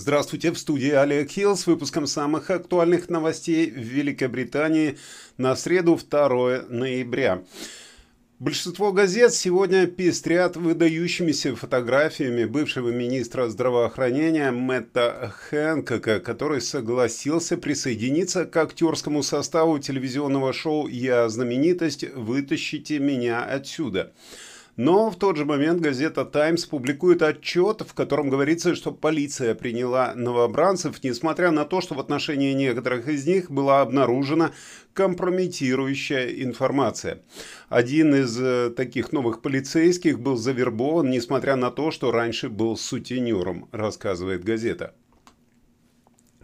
Здравствуйте, в студии Олег Хилл с выпуском самых актуальных новостей в Великобритании на среду 2 ноября. Большинство газет сегодня пестрят выдающимися фотографиями бывшего министра здравоохранения Мэтта Хэнкока, который согласился присоединиться к актерскому составу телевизионного шоу «Я знаменитость. Вытащите меня отсюда». Но в тот же момент газета «Таймс» публикует отчет, в котором говорится, что полиция приняла новобранцев, несмотря на то, что в отношении некоторых из них была обнаружена компрометирующая информация. Один из э, таких новых полицейских был завербован, несмотря на то, что раньше был сутенером, рассказывает газета.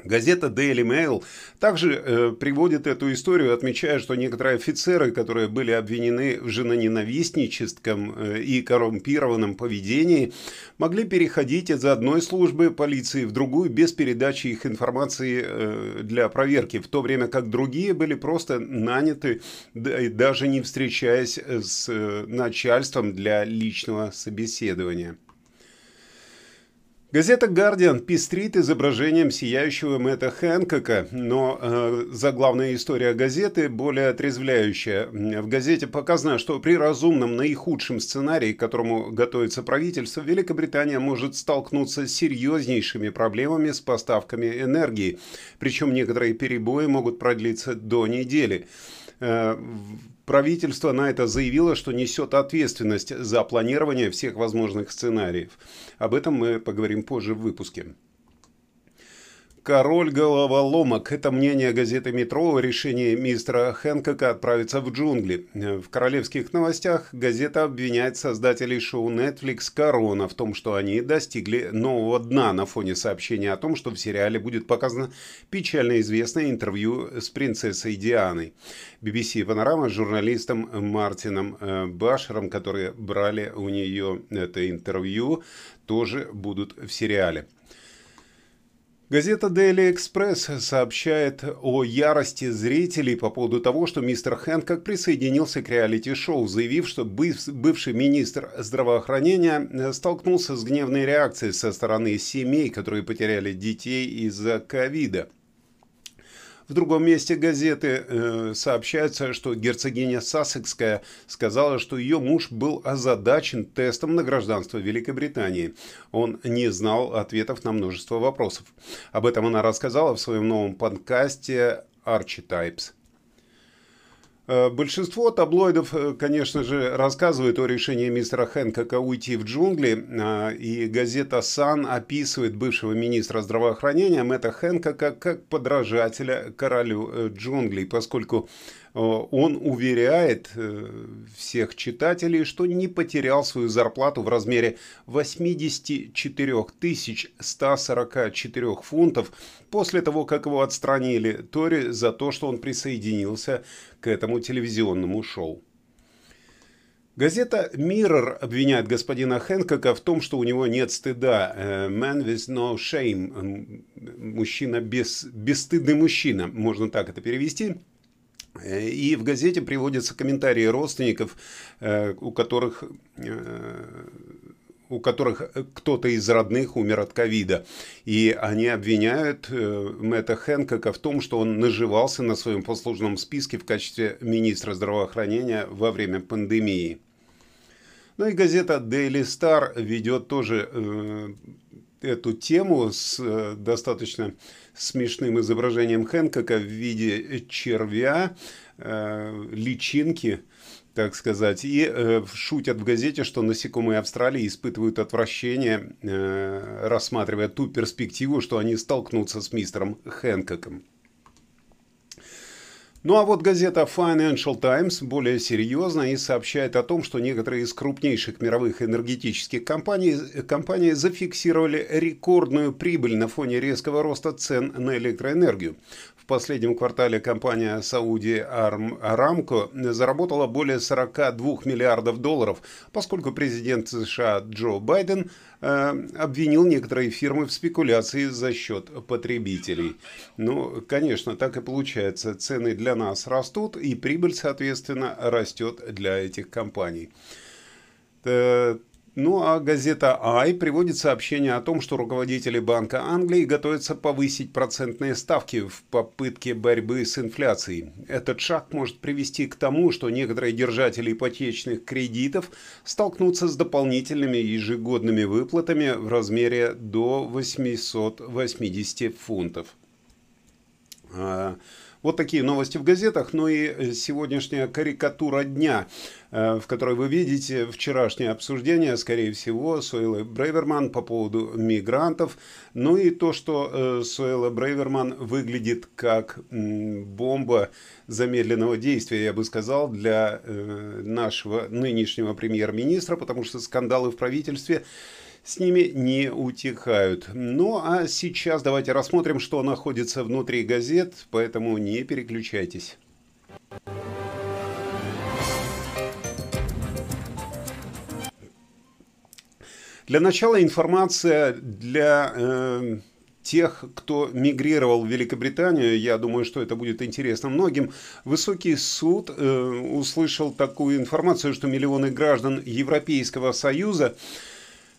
Газета Daily Mail также э, приводит эту историю, отмечая, что некоторые офицеры, которые были обвинены в женоненавистническом э, и коррумпированном поведении, могли переходить из одной службы полиции в другую без передачи их информации э, для проверки, в то время как другие были просто наняты, даже не встречаясь с э, начальством для личного собеседования. Газета «Гардиан» пестрит изображением сияющего Мэтта Хэнкока, но э, заглавная история газеты более отрезвляющая. В газете показано, что при разумном наихудшем сценарии, к которому готовится правительство, Великобритания может столкнуться с серьезнейшими проблемами с поставками энергии, причем некоторые перебои могут продлиться до недели. Правительство на это заявило, что несет ответственность за планирование всех возможных сценариев. Об этом мы поговорим позже в выпуске. Король головоломок – это мнение газеты «Метро» о решении мистера Хэнкока отправиться в джунгли. В королевских новостях газета обвиняет создателей шоу Netflix «Корона» в том, что они достигли нового дна на фоне сообщения о том, что в сериале будет показано печально известное интервью с принцессой Дианой. BBC Панорама с журналистом Мартином э, Башером, которые брали у нее это интервью, тоже будут в сериале. Газета Daily Express сообщает о ярости зрителей по поводу того, что мистер Хэнкок присоединился к реалити-шоу, заявив, что бывший министр здравоохранения столкнулся с гневной реакцией со стороны семей, которые потеряли детей из-за ковида. В другом месте газеты э, сообщается, что герцогиня Сассекская сказала, что ее муж был озадачен тестом на гражданство Великобритании. Он не знал ответов на множество вопросов. Об этом она рассказала в своем новом подкасте Archetypes. Э, большинство таблоидов, э, конечно же, рассказывают о решении мистера Хэнкока уйти в джунгли, э, и газета «Сан» описывает бывшего министра здравоохранения Мэтта Хэнкока как подражателя королю джунглей, поскольку он уверяет всех читателей, что не потерял свою зарплату в размере 84 144 фунтов после того, как его отстранили. Тори за то, что он присоединился этому телевизионному шоу. Газета Mirror обвиняет господина Хэнкока в том, что у него нет стыда. Э, Man with no shame. Мужчина без... Бесстыдный мужчина. Можно так это перевести. Э, и в газете приводятся комментарии родственников, э, у которых у которых э, кто-то из родных умер от ковида. И они обвиняют э, Мэтта Хэнкока в том, что он наживался на своем послужном списке в качестве министра здравоохранения во время пандемии. Ну и газета Daily Star ведет тоже э, эту тему с достаточно смешным изображением Хэнкока в виде червя, личинки, так сказать, и э, шутят в газете, что насекомые Австралии испытывают отвращение, э, рассматривая ту перспективу, что они столкнутся с мистером Хэнкоком. Ну а вот газета Financial Times более серьезно и сообщает о том, что некоторые из крупнейших мировых энергетических компаний, компаний зафиксировали рекордную прибыль на фоне резкого роста цен на электроэнергию. В последнем квартале компания Saudi Aramco заработала более 42 миллиардов долларов, поскольку президент США Джо Байден э, обвинил некоторые фирмы в спекуляции за счет потребителей. Ну, конечно, так и получается. Цены для нас растут, и прибыль, соответственно, растет для этих компаний. Э, Ну а газета «Ай» приводит сообщение о том, что руководители Банка Англии готовятся повысить процентные ставки в попытке борьбы с инфляцией. Этот шаг может привести к тому, что некоторые держатели ипотечных кредитов столкнутся с дополнительными ежегодными выплатами в размере до 880 фунтов. А, вот такие новости в газетах. Ну и э, сегодняшняя карикатура дня, э, в которой вы видите вчерашнее обсуждение, скорее всего, Суэллы Брейверман по поводу мигрантов. Ну и то, что э, Суэлла Брейверман выглядит как бомба замедленного действия, я бы сказал, для нашего нынешнего премьер-министра, потому что скандалы в правительстве с ними не утихают. Ну а сейчас давайте рассмотрим, что находится внутри газет, поэтому не переключайтесь. Для начала информация для э, тех, кто мигрировал в Великобританию, я думаю, что это будет интересно многим. Высокий суд э, услышал такую информацию, что миллионы граждан Европейского Союза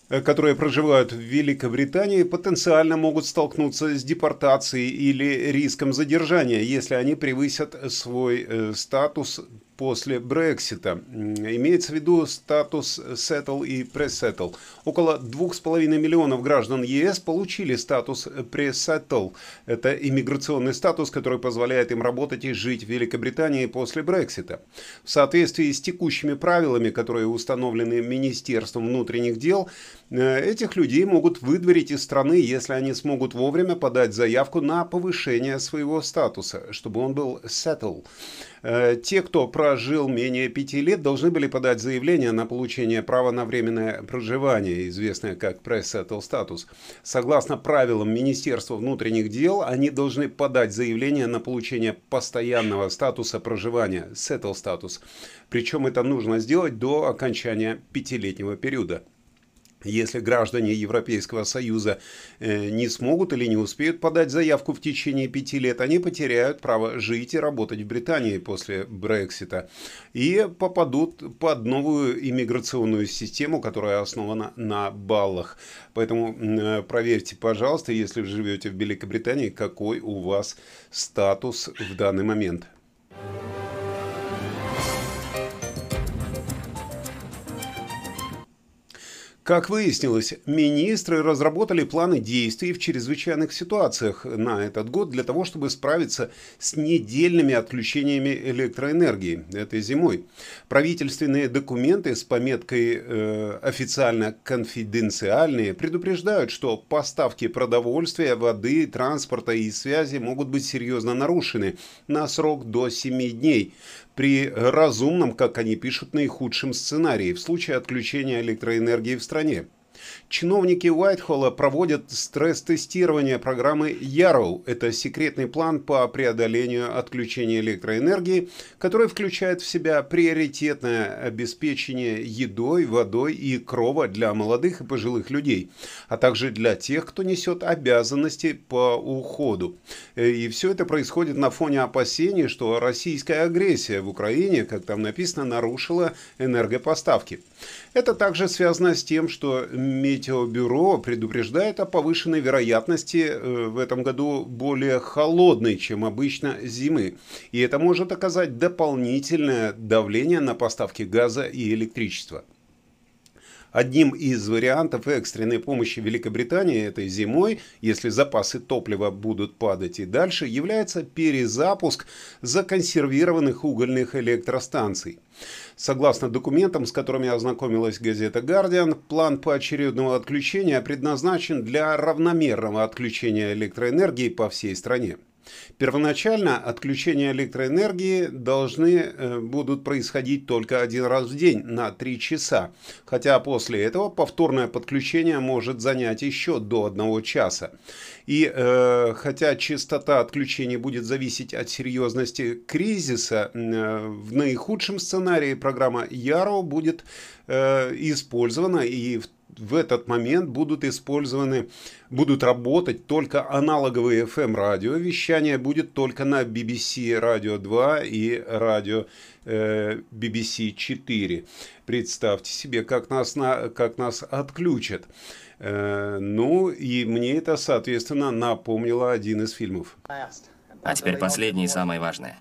которые проживают в Великобритании, потенциально могут столкнуться с депортацией или риском задержания, если они превысят свой э, статус после Брексита. Имеется в виду статус Settle и Pre-Settle. Около 2,5 миллионов граждан ЕС получили статус Pre-Settle. Это иммиграционный статус, который позволяет им работать и жить в Великобритании после Брексита. В соответствии с текущими правилами, которые установлены Министерством внутренних дел, этих людей могут выдворить из страны, если они смогут вовремя подать заявку на повышение своего статуса, чтобы он был settle. Э, те, кто прожил менее пяти лет, должны были подать заявление на получение права на временное проживание, известное как pre-settle статус. Согласно правилам Министерства внутренних дел, они должны подать заявление на получение постоянного статуса проживания, settle статус. Причем это нужно сделать до окончания пятилетнего периода. Если граждане Европейского Союза э, не смогут или не успеют подать заявку в течение пяти лет, они потеряют право жить и работать в Британии после Брексита и попадут под новую иммиграционную систему, которая основана на баллах. Поэтому э, проверьте, пожалуйста, если вы живете в Великобритании, какой у вас статус в данный момент. Как выяснилось, министры разработали планы действий в чрезвычайных ситуациях на этот год для того, чтобы справиться с недельными отключениями электроэнергии этой зимой. Правительственные документы с пометкой э, «официально конфиденциальные» предупреждают, что поставки продовольствия, воды, транспорта и связи могут быть серьезно нарушены на срок до 7 дней при разумном, как они пишут, наихудшем сценарии в случае отключения электроэнергии в стране. Чиновники Уайтхолла проводят стресс-тестирование программы Yarrow. Это секретный план по преодолению отключения электроэнергии, который включает в себя приоритетное обеспечение едой, водой и крова для молодых и пожилых людей, а также для тех, кто несет обязанности по уходу. И все это происходит на фоне опасений, что российская агрессия в Украине, как там написано, нарушила энергопоставки. Это также связано с тем, что Метеобюро предупреждает о повышенной вероятности э, в этом году более холодной, чем обычно, зимы. И это может оказать дополнительное давление на поставки газа и электричества. Одним из вариантов экстренной помощи Великобритании этой зимой, если запасы топлива будут падать и дальше, является перезапуск законсервированных угольных электростанций. Согласно документам, с которыми ознакомилась газета «Гардиан», план поочередного отключения предназначен для равномерного отключения электроэнергии по всей стране. Первоначально отключения электроэнергии должны э, будут происходить только один раз в день на 3 часа, хотя после этого повторное подключение может занять еще до 1 часа. И э, хотя частота отключений будет зависеть от серьезности кризиса, э, в наихудшем сценарии программа Яро будет э, использована и в в этот момент будут использованы, будут работать только аналоговые FM-радио. Вещание будет только на BBC Radio 2 и радио э, BBC 4. Представьте себе, как нас, на, как нас отключат. Э, ну, и мне это, соответственно, напомнило один из фильмов. А теперь последнее и самое важное.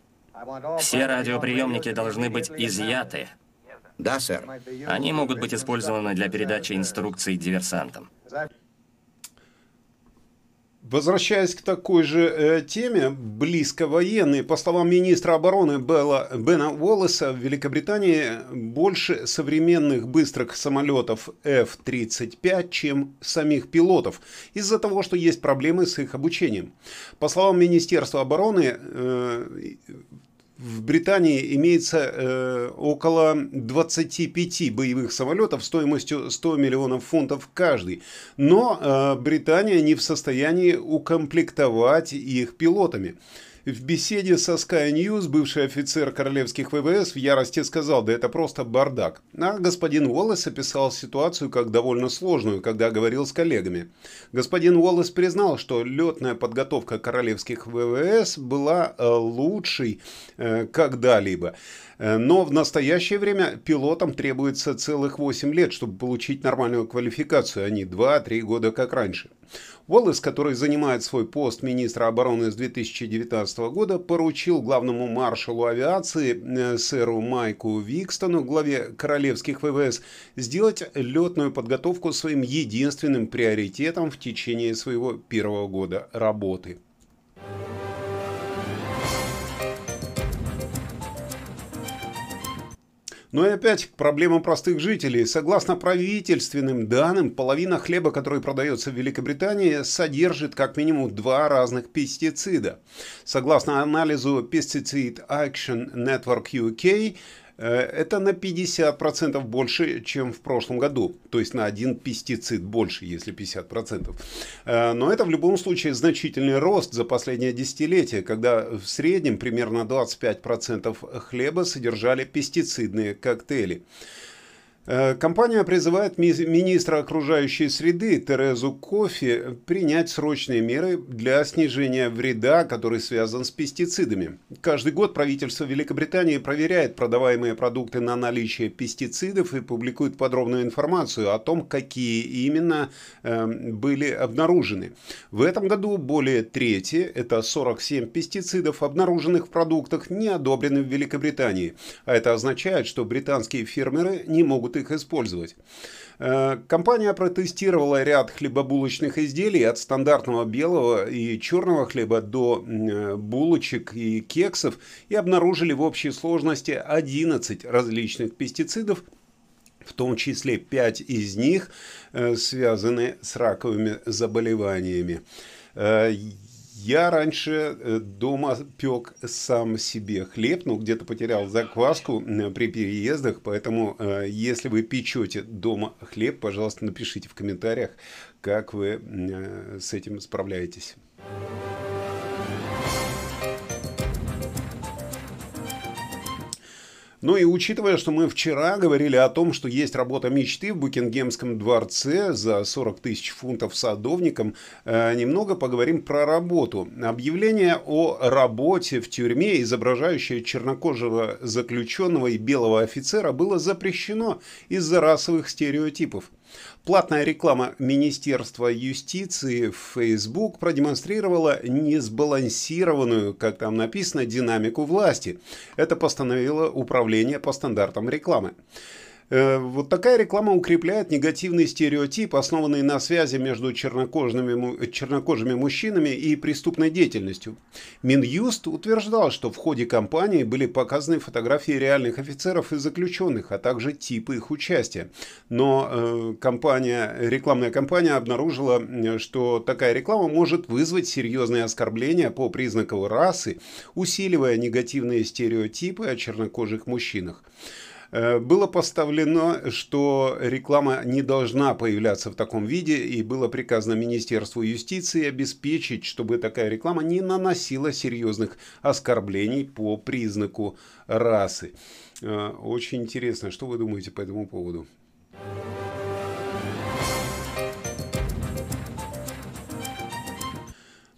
Все радиоприемники должны быть изъяты. Да, сэр. Они могут быть использованы для передачи инструкций диверсантам. Возвращаясь к такой же э, теме, близко военные, по словам министра обороны Белла, Бена Уоллеса, в Великобритании больше современных быстрых самолетов F-35, чем самих пилотов, из-за того, что есть проблемы с их обучением. По словам Министерства обороны, э, в Британии имеется э, около 25 боевых самолетов стоимостью 100 миллионов фунтов каждый. Но э, Британия не в состоянии укомплектовать их пилотами. В беседе со Sky News бывший офицер королевских ВВС в ярости сказал, да это просто бардак. А господин Уоллес описал ситуацию как довольно сложную, когда говорил с коллегами. Господин Уоллес признал, что летная подготовка королевских ВВС была э, лучшей э, когда-либо. Э, но в настоящее время пилотам требуется целых 8 лет, чтобы получить нормальную квалификацию, а не 2-3 года, как раньше. Уоллес, который занимает свой пост министра обороны с 2019 года, поручил главному маршалу авиации э, сэру Майку Викстону, главе королевских ВВС, сделать летную подготовку своим единственным приоритетом в течение своего первого года работы. Но ну и опять к проблемам простых жителей. Согласно правительственным данным, половина хлеба, который продается в Великобритании, содержит как минимум два разных пестицида. Согласно анализу Pesticide Action Network UK, это на 50% больше, чем в прошлом году. То есть на один пестицид больше, если 50%. Э, но это в любом случае значительный рост за последнее десятилетие, когда в среднем примерно 25% хлеба содержали пестицидные коктейли. Э, компания призывает министра окружающей среды Терезу Кофи принять срочные меры для снижения вреда, который связан с пестицидами. Каждый год правительство Великобритании проверяет продаваемые продукты на наличие пестицидов и публикует подробную информацию о том, какие именно э, были обнаружены. В этом году более трети, это 47 пестицидов, обнаруженных в продуктах, не одобрены в Великобритании. А это означает, что британские фермеры не могут их использовать. Э, компания протестировала ряд хлебобулочных изделий от стандартного белого и черного хлеба до э, булочек и кексов и обнаружили в общей сложности 11 различных пестицидов, в том числе 5 из них э, связаны с раковыми заболеваниями. Я раньше э, дома пек сам себе хлеб, но где-то потерял закваску при переездах, поэтому э, если вы печете дома хлеб, пожалуйста, напишите в комментариях, как вы э, с этим справляетесь. Ну и учитывая, что мы вчера говорили о том, что есть работа мечты в Букингемском дворце за 40 тысяч фунтов садовником, э, немного поговорим про работу. Объявление о работе в тюрьме, изображающее чернокожего заключенного и белого офицера, было запрещено из-за расовых стереотипов. Платная реклама Министерства юстиции в Facebook продемонстрировала несбалансированную, как там написано, динамику власти. Это постановило Управление по стандартам рекламы. Э, вот такая реклама укрепляет негативный стереотип, основанный на связи между чернокожими, чернокожими мужчинами и преступной деятельностью. Минюст утверждал, что в ходе кампании были показаны фотографии реальных офицеров и заключенных, а также типы их участия. Но э, компания, рекламная кампания обнаружила, что такая реклама может вызвать серьезные оскорбления по признаку расы, усиливая негативные стереотипы о чернокожих мужчинах. Э, было поставлено, что реклама не должна появляться в таком виде, и было приказано Министерству юстиции обеспечить, чтобы такая реклама не наносила серьезных оскорблений по признаку расы. Э, очень интересно, что вы думаете по этому поводу?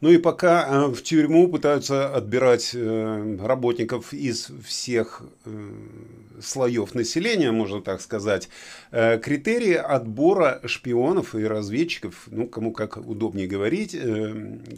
Ну и пока э, в тюрьму пытаются отбирать работников из всех слоев населения, можно так сказать, критерии отбора шпионов и разведчиков, ну, кому как удобнее говорить,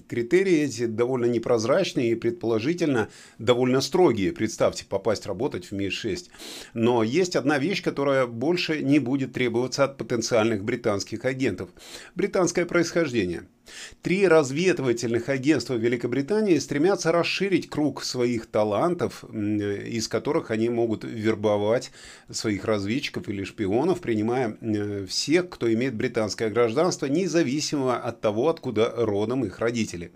критерии эти довольно непрозрачные и, предположительно, довольно строгие. Представьте, попасть работать в МИ-6. Но есть одна вещь, которая больше не будет требоваться от потенциальных британских агентов. Британское происхождение – Три разведывательных агентства Великобритании стремятся расширить круг своих талантов, из которых они могут вербовать своих разведчиков или шпионов, принимая всех, кто имеет британское гражданство, независимо от того, откуда родом их родители.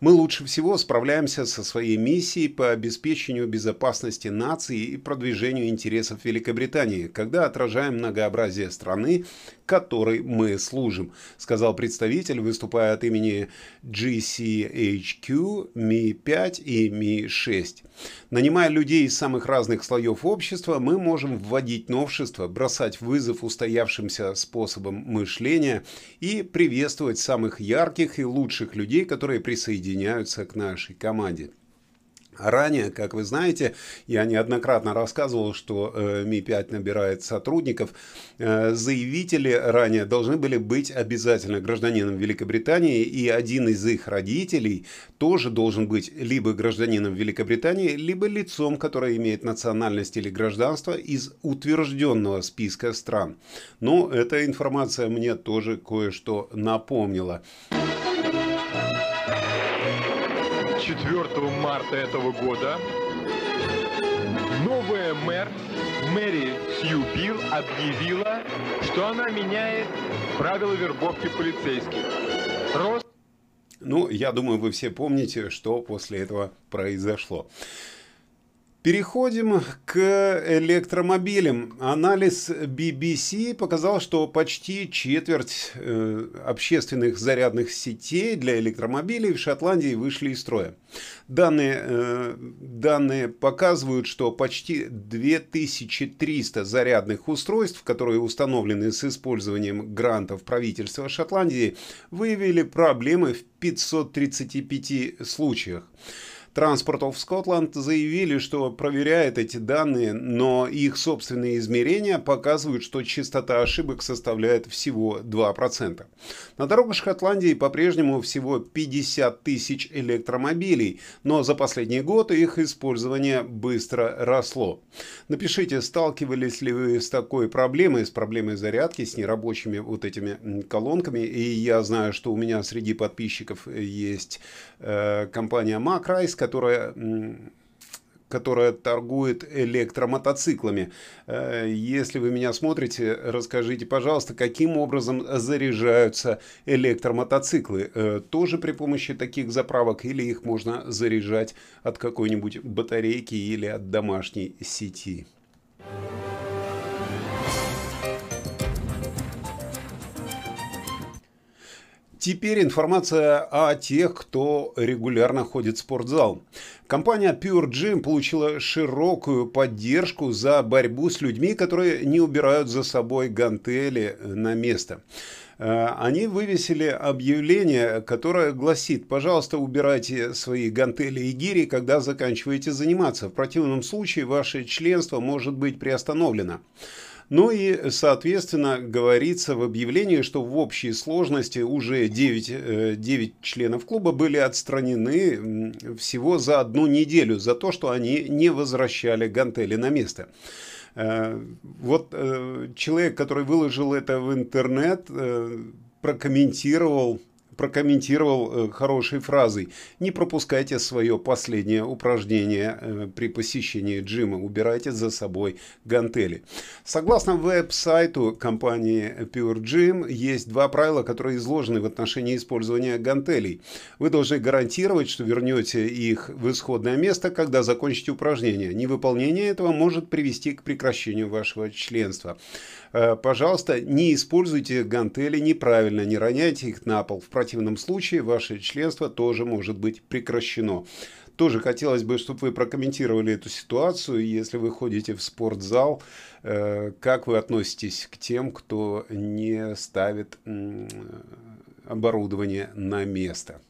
Мы лучше всего справляемся со своей миссией по обеспечению безопасности нации и продвижению интересов Великобритании, когда отражаем многообразие страны, которой мы служим, сказал представитель, выступая от имени GCHQ, Mi-5 и Mi-6. Нанимая людей из самых разных слоев общества, мы можем вводить новшества, бросать вызов устоявшимся способам мышления и приветствовать самых ярких и лучших людей, которые присоединяются к нашей команде. Ранее, как вы знаете, я неоднократно рассказывал, что э, Ми-5 набирает сотрудников. Э, заявители ранее должны были быть обязательно гражданином Великобритании, и один из их родителей тоже должен быть либо гражданином Великобритании, либо лицом, которое имеет национальность или гражданство из утвержденного списка стран. Но эта информация мне тоже кое-что напомнила. 4 марта этого года новая мэр Мэри Сью Билл объявила, что она меняет правила вербовки полицейских. Рост... Ну, я думаю, вы все помните, что после этого произошло. Переходим к электромобилям. Анализ BBC показал, что почти четверть э, общественных зарядных сетей для электромобилей в Шотландии вышли из строя. Данные, э, данные показывают, что почти 2300 зарядных устройств, которые установлены с использованием грантов правительства Шотландии, выявили проблемы в 535 случаях. Transport of Scotland заявили, что проверяет эти данные, но их собственные измерения показывают, что частота ошибок составляет всего 2%. На дорогах Шотландии по-прежнему всего 50 тысяч электромобилей, но за последний год их использование быстро росло. Напишите, сталкивались ли вы с такой проблемой, с проблемой зарядки, с нерабочими вот этими колонками. И я знаю, что у меня среди подписчиков есть э, компания Macrise, которая которая торгует электромотоциклами. Э, если вы меня смотрите, расскажите, пожалуйста, каким образом заряжаются электромотоциклы? Э, тоже при помощи таких заправок или их можно заряжать от какой-нибудь батарейки или от домашней сети? Теперь информация о тех, кто регулярно ходит в спортзал. Компания Pure Gym получила широкую поддержку за борьбу с людьми, которые не убирают за собой гантели на место. Э, они вывесили объявление, которое гласит, пожалуйста, убирайте свои гантели и гири, когда заканчиваете заниматься. В противном случае ваше членство может быть приостановлено. Ну и, соответственно, говорится в объявлении, что в общей сложности уже 9, 9 э, членов клуба были отстранены всего за одну неделю за то, что они не возвращали гантели на место. Э, вот э, человек, который выложил это в интернет, прокомментировал прокомментировал э, хорошей фразой «Не пропускайте свое последнее упражнение э, при посещении джима, убирайте за собой гантели». Согласно веб-сайту компании Pure Gym, есть два правила, которые изложены в отношении использования гантелей. Вы должны гарантировать, что вернете их в исходное место, когда закончите упражнение. Невыполнение этого может привести к прекращению вашего членства. Э, пожалуйста, не используйте гантели неправильно, не роняйте их на пол. В противном случае ваше членство тоже может быть прекращено. Тоже хотелось бы, чтобы вы прокомментировали эту ситуацию. Если вы ходите в спортзал, э, как вы относитесь к тем, кто не ставит оборудование на место?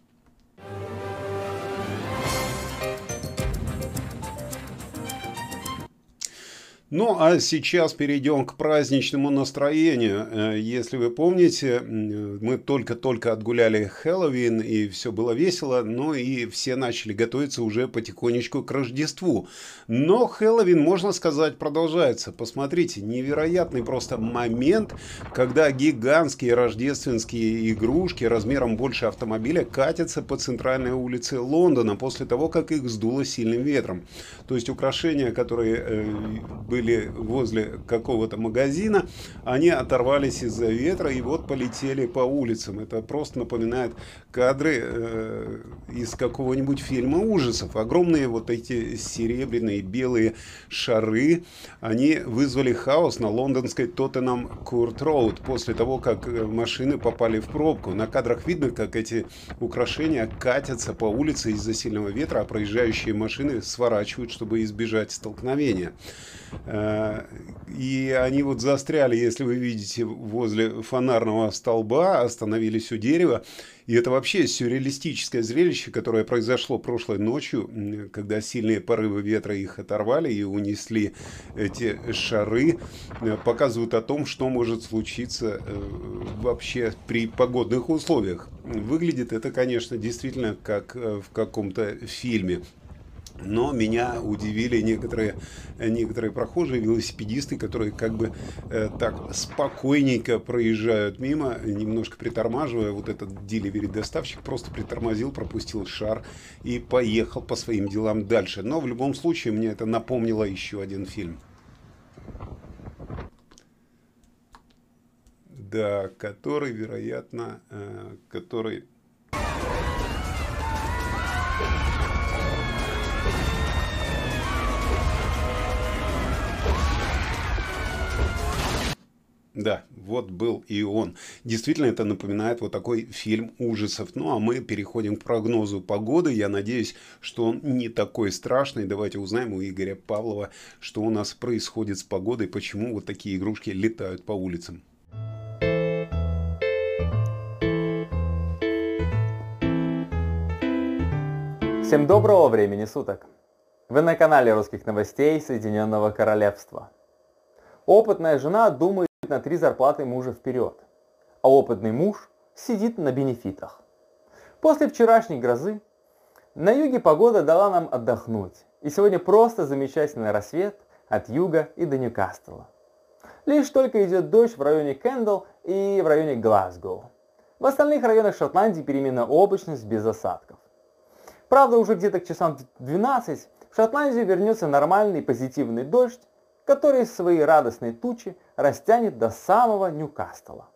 Ну а сейчас перейдем к праздничному настроению. Э, если вы помните, мы только-только отгуляли Хэллоуин и все было весело, но и все начали готовиться уже потихонечку к Рождеству. Но Хэллоуин, можно сказать, продолжается. Посмотрите, невероятный просто момент, когда гигантские рождественские игрушки размером больше автомобиля катятся по центральной улице Лондона после того, как их сдуло сильным ветром. То есть украшения, которые э, были были возле какого-то магазина, они оторвались из-за ветра и вот полетели по улицам. Это просто напоминает кадры э, из какого-нибудь фильма ужасов. Огромные вот эти серебряные белые шары, они вызвали хаос на лондонской Тоттенам Курт Роуд после того, как э, машины попали в пробку. На кадрах видно, как эти украшения катятся по улице из-за сильного ветра, а проезжающие машины сворачивают, чтобы избежать столкновения. Э, и они вот застряли, если вы видите, возле фонарного столба, остановились у дерева. И это вообще сюрреалистическое зрелище, которое произошло прошлой ночью, когда сильные порывы ветра их оторвали и унесли эти шары, э, показывают о том, что может случиться э, вообще при погодных условиях. Выглядит это, конечно, действительно как в каком-то фильме. Но меня удивили некоторые, некоторые прохожие, велосипедисты, которые как бы э, так спокойненько проезжают мимо, немножко притормаживая. Вот этот деливери-доставщик просто притормозил, пропустил шар и поехал по своим делам дальше. Но в любом случае мне это напомнило еще один фильм. Да, который, вероятно, э, который Да, вот был и он. Действительно, это напоминает вот такой фильм ужасов. Ну, а мы переходим к прогнозу погоды. Я надеюсь, что он не такой страшный. Давайте узнаем у Игоря Павлова, что у нас происходит с погодой, почему вот такие игрушки летают по улицам. Всем доброго времени суток! Вы на канале русских новостей Соединенного Королевства. Опытная жена думает на три зарплаты мужа вперед, а опытный муж сидит на бенефитах. После вчерашней грозы на юге погода дала нам отдохнуть, и сегодня просто замечательный рассвет от юга и до Ньюкасла. Лишь только идет дождь в районе Кендалл и в районе Глазго. В остальных районах Шотландии переменная облачность без осадков. Правда, уже где-то к часам 12 в Шотландию вернется нормальный позитивный дождь, который свои радостные тучи растянет до самого Ньюкасла.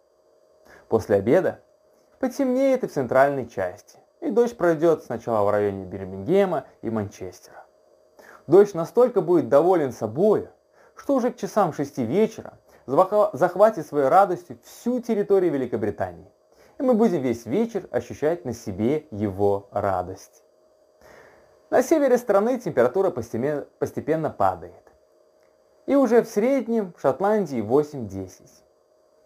После обеда потемнеет и в центральной части, и дождь пройдет сначала в районе Бирмингема и Манчестера. Дождь настолько будет доволен собой, что уже к часам 6 вечера захватит своей радостью всю территорию Великобритании. И мы будем весь вечер ощущать на себе его радость. На севере страны температура постепенно падает. И уже в среднем в Шотландии 8-10.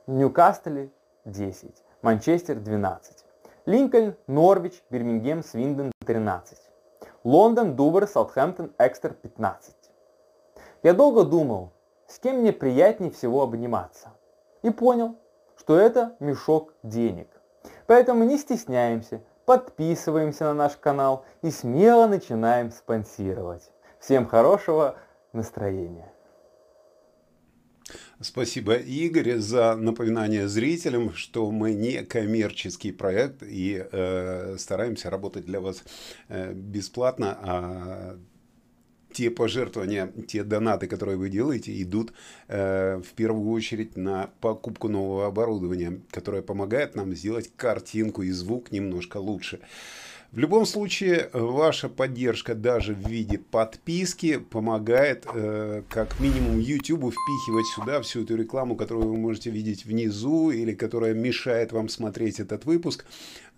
В Ньюкасле 10. Манчестер 12. Линкольн, Норвич, Бирмингем, Свинден 13. Лондон, Дувр, Саутхэмптон, Экстер 15. Я долго думал, с кем мне приятнее всего обниматься. И понял, что это мешок денег. Поэтому не стесняемся, подписываемся на наш канал и смело начинаем спонсировать. Всем хорошего настроения. Спасибо, Игорь, за напоминание зрителям, что мы не коммерческий проект и э, стараемся работать для вас э, бесплатно, а те пожертвования, те донаты, которые вы делаете, идут э, в первую очередь на покупку нового оборудования, которое помогает нам сделать картинку и звук немножко лучше. В любом случае, ваша поддержка даже в виде подписки помогает э, как минимум YouTube впихивать сюда всю эту рекламу, которую вы можете видеть внизу или которая мешает вам смотреть этот выпуск.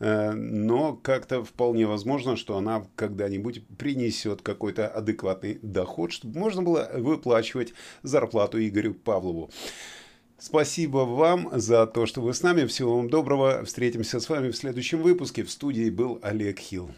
Э, но как-то вполне возможно, что она когда-нибудь принесет какой-то адекватный доход, чтобы можно было выплачивать зарплату Игорю Павлову. Спасибо вам за то, что вы с нами. Всего вам доброго. Встретимся с вами в следующем выпуске. В студии был Олег Хилл.